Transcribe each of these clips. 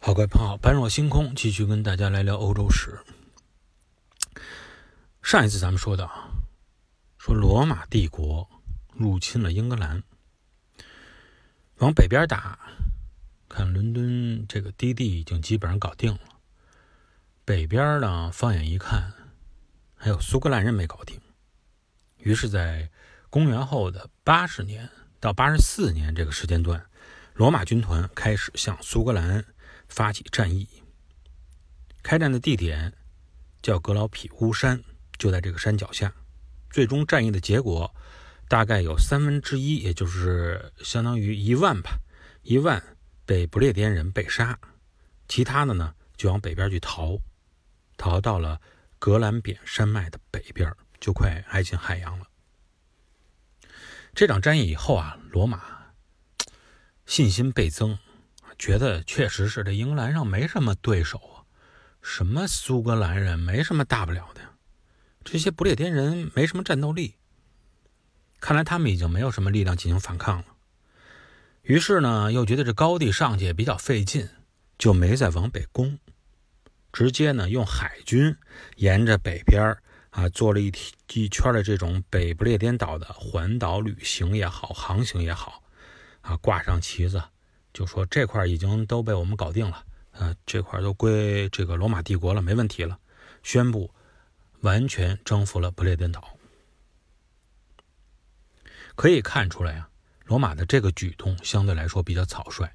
好，各位朋友，般若星空继续跟大家来聊欧洲史。上一次咱们说到，说罗马帝国入侵了英格兰，往北边打，看伦敦这个低地已经基本上搞定了。北边呢，放眼一看，还有苏格兰人没搞定。于是，在公元后的八十年到八十四年这个时间段，罗马军团开始向苏格兰。发起战役，开战的地点叫格劳皮乌山，就在这个山脚下。最终战役的结果，大概有三分之一，也就是相当于一万吧，一万被不列颠人被杀，其他的呢就往北边去逃，逃到了格兰扁山脉的北边，就快挨近海洋了。这场战役以后啊，罗马信心倍增。觉得确实是这英格兰上没什么对手啊，什么苏格兰人没什么大不了的，这些不列颠人没什么战斗力，看来他们已经没有什么力量进行反抗了。于是呢，又觉得这高地上去也比较费劲，就没再往北攻，直接呢用海军沿着北边啊做了一一圈的这种北不列颠岛的环岛旅行也好，航行也好，啊挂上旗子。就说这块已经都被我们搞定了，呃，这块都归这个罗马帝国了，没问题了，宣布完全征服了不列颠岛。可以看出来呀，罗马的这个举动相对来说比较草率，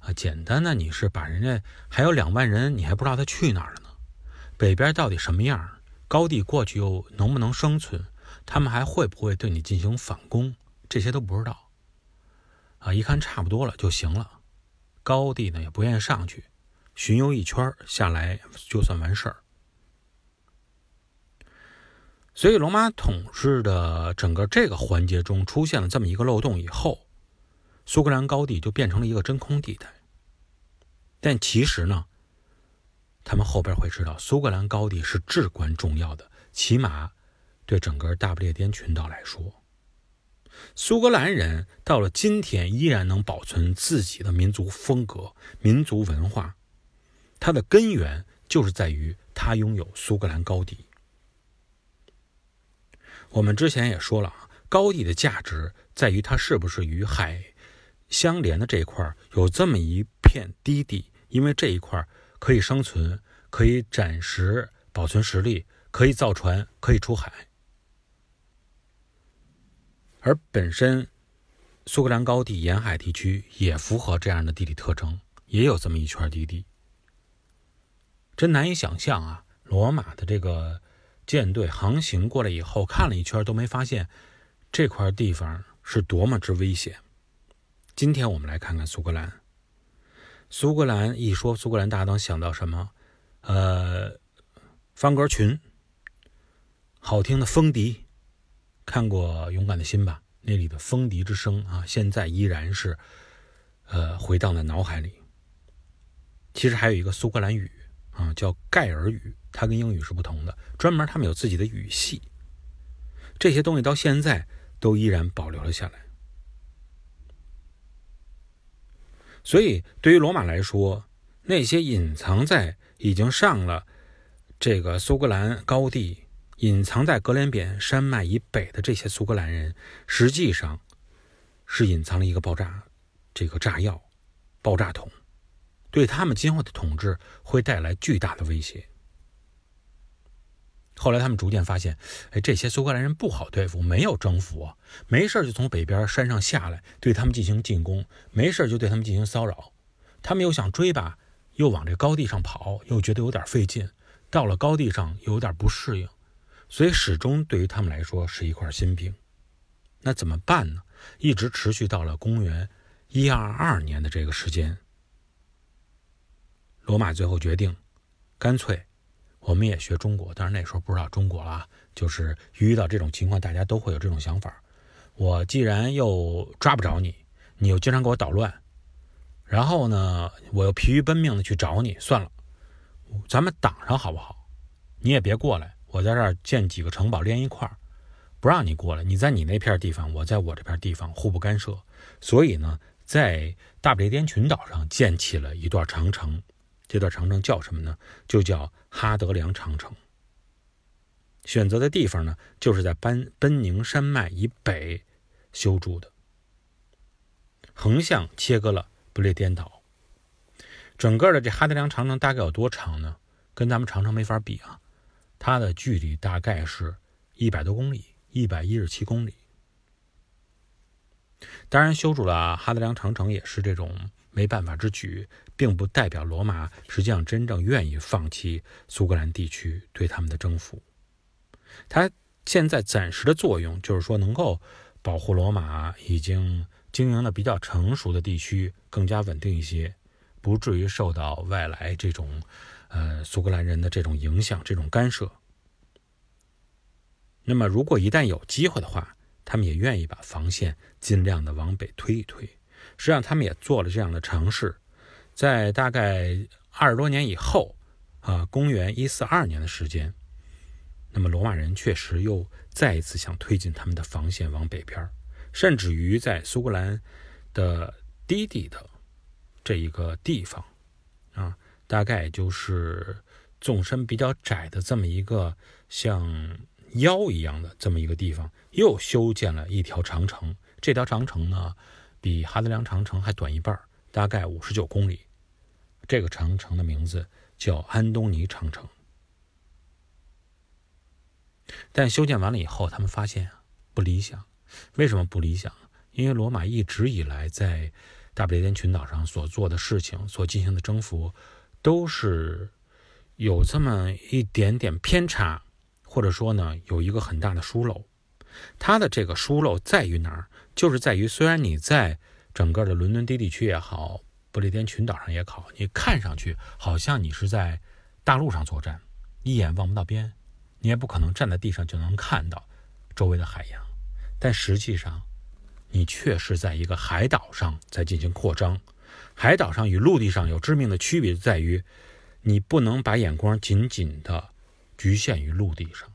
啊，简单的你是把人家还有两万人，你还不知道他去哪儿了呢？北边到底什么样？高地过去又能不能生存？他们还会不会对你进行反攻？这些都不知道。啊，一看差不多了就行了，高地呢也不愿意上去，巡游一圈下来就算完事儿。所以罗马统治的整个这个环节中出现了这么一个漏洞以后，苏格兰高地就变成了一个真空地带。但其实呢，他们后边会知道，苏格兰高地是至关重要的，起码对整个大不列颠群岛来说。苏格兰人到了今天依然能保存自己的民族风格、民族文化，它的根源就是在于它拥有苏格兰高地。我们之前也说了啊，高地的价值在于它是不是与海相连的这一块有这么一片低地，因为这一块可以生存，可以暂时保存实力，可以造船，可以出海。而本身，苏格兰高地沿海地区也符合这样的地理特征，也有这么一圈低地。真难以想象啊！罗马的这个舰队航行过来以后，看了一圈都没发现这块地方是多么之危险。今天我们来看看苏格兰。苏格兰一说苏格兰，大家能想到什么？呃，方格群，好听的风笛。看过《勇敢的心》吧？那里的风笛之声啊，现在依然是，呃，回荡在脑海里。其实还有一个苏格兰语啊，叫盖尔语，它跟英语是不同的，专门他们有自己的语系。这些东西到现在都依然保留了下来。所以，对于罗马来说，那些隐藏在已经上了这个苏格兰高地。隐藏在格连扁山脉以北的这些苏格兰人，实际上是隐藏了一个爆炸，这个炸药、爆炸筒，对他们今后的统治会带来巨大的威胁。后来他们逐渐发现，哎，这些苏格兰人不好对付，没有征服啊，没事就从北边山上下来对他们进行进攻，没事就对他们进行骚扰。他们又想追吧，又往这高地上跑，又觉得有点费劲，到了高地上又有点不适应。所以始终对于他们来说是一块心病，那怎么办呢？一直持续到了公元一二二年的这个时间，罗马最后决定，干脆我们也学中国，但是那时候不知道中国了，就是遇到这种情况，大家都会有这种想法。我既然又抓不着你，你又经常给我捣乱，然后呢，我又疲于奔命的去找你，算了，咱们挡上好不好？你也别过来。我在这儿建几个城堡连一块儿，不让你过来。你在你那片地方，我在我这片地方，互不干涉。所以呢，在大不列颠群岛上建起了一段长城。这段长城叫什么呢？就叫哈德良长城。选择的地方呢，就是在班奔宁山脉以北修筑的，横向切割了不列颠岛。整个的这哈德良长城大概有多长呢？跟咱们长城没法比啊，它的距离大概是一百多公里，一百一十七公里。当然，修筑了哈德良长城也是这种没办法之举。并不代表罗马实际上真正愿意放弃苏格兰地区对他们的征服。它现在暂时的作用就是说，能够保护罗马已经经营的比较成熟的地区更加稳定一些，不至于受到外来这种呃苏格兰人的这种影响、这种干涉。那么，如果一旦有机会的话，他们也愿意把防线尽量的往北推一推。实际上，他们也做了这样的尝试。在大概二十多年以后，啊，公元一四二年的时间，那么罗马人确实又再一次想推进他们的防线往北边，甚至于在苏格兰的低地的这一个地方，啊，大概就是纵深比较窄的这么一个像腰一样的这么一个地方，又修建了一条长城。这条长城呢，比哈德良长城还短一半，大概五十九公里。这个长城的名字叫安东尼长城，但修建完了以后，他们发现啊不理想。为什么不理想？因为罗马一直以来在大不列颠群岛上所做的事情、所进行的征服，都是有这么一点点偏差，或者说呢，有一个很大的疏漏。它的这个疏漏在于哪儿？就是在于，虽然你在整个的伦敦低地区也好。不列颠群岛上也好，你看上去好像你是在大陆上作战，一眼望不到边，你也不可能站在地上就能看到周围的海洋。但实际上，你却是在一个海岛上在进行扩张。海岛上与陆地上有致命的区别在于，你不能把眼光紧紧地局限于陆地上，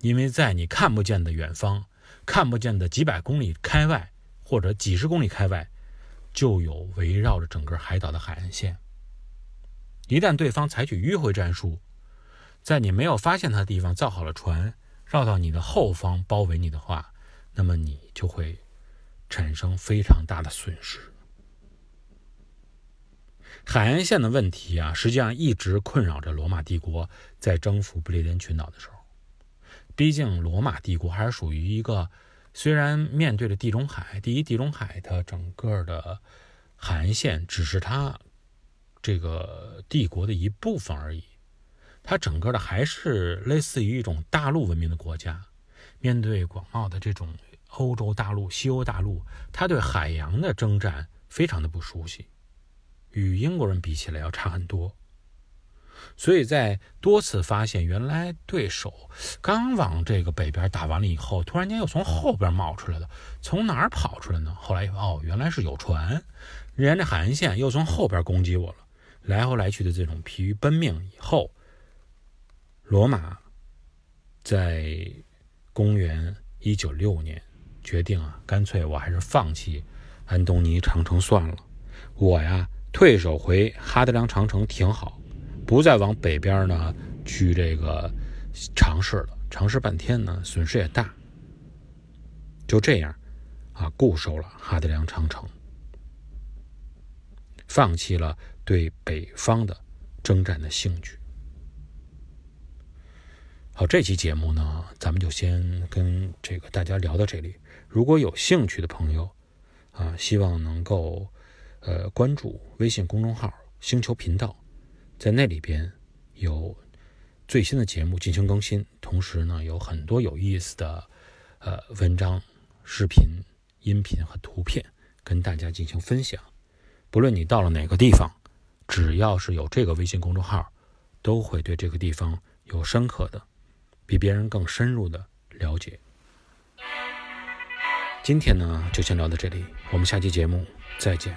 因为在你看不见的远方、看不见的几百公里开外或者几十公里开外。就有围绕着整个海岛的海岸线。一旦对方采取迂回战术，在你没有发现他的地方造好了船，绕到你的后方包围你的话，那么你就会产生非常大的损失。海岸线的问题啊，实际上一直困扰着罗马帝国在征服不列颠群岛的时候。毕竟罗马帝国还是属于一个。虽然面对着地中海，第一，地中海的整个的海岸线只是它这个帝国的一部分而已，它整个的还是类似于一种大陆文明的国家。面对广袤的这种欧洲大陆、西欧大陆，它对海洋的征战非常的不熟悉，与英国人比起来要差很多。所以在多次发现原来对手刚往这个北边打完了以后，突然间又从后边冒出来了，从哪儿跑出来呢？后来哦，原来是有船，沿着海岸线又从后边攻击我了。来回来去的这种疲于奔命以后，罗马在公元一九六年决定啊，干脆我还是放弃安东尼长城算了，我呀退守回哈德良长城挺好。不再往北边呢去这个尝试了，尝试半天呢损失也大。就这样，啊固守了哈德良长城，放弃了对北方的征战的兴趣。这期节目呢，咱们就先跟这个大家聊到这里。如果有兴趣的朋友，啊，希望能够呃关注微信公众号“星球频道”。在那里边有最新的节目进行更新，同时呢有很多有意思的呃文章、视频、音频和图片跟大家进行分享。不论你到了哪个地方，只要是有这个微信公众号，都会对这个地方有深刻的、比别人更深入的了解。今天呢就先聊到这里，我们下期节目再见。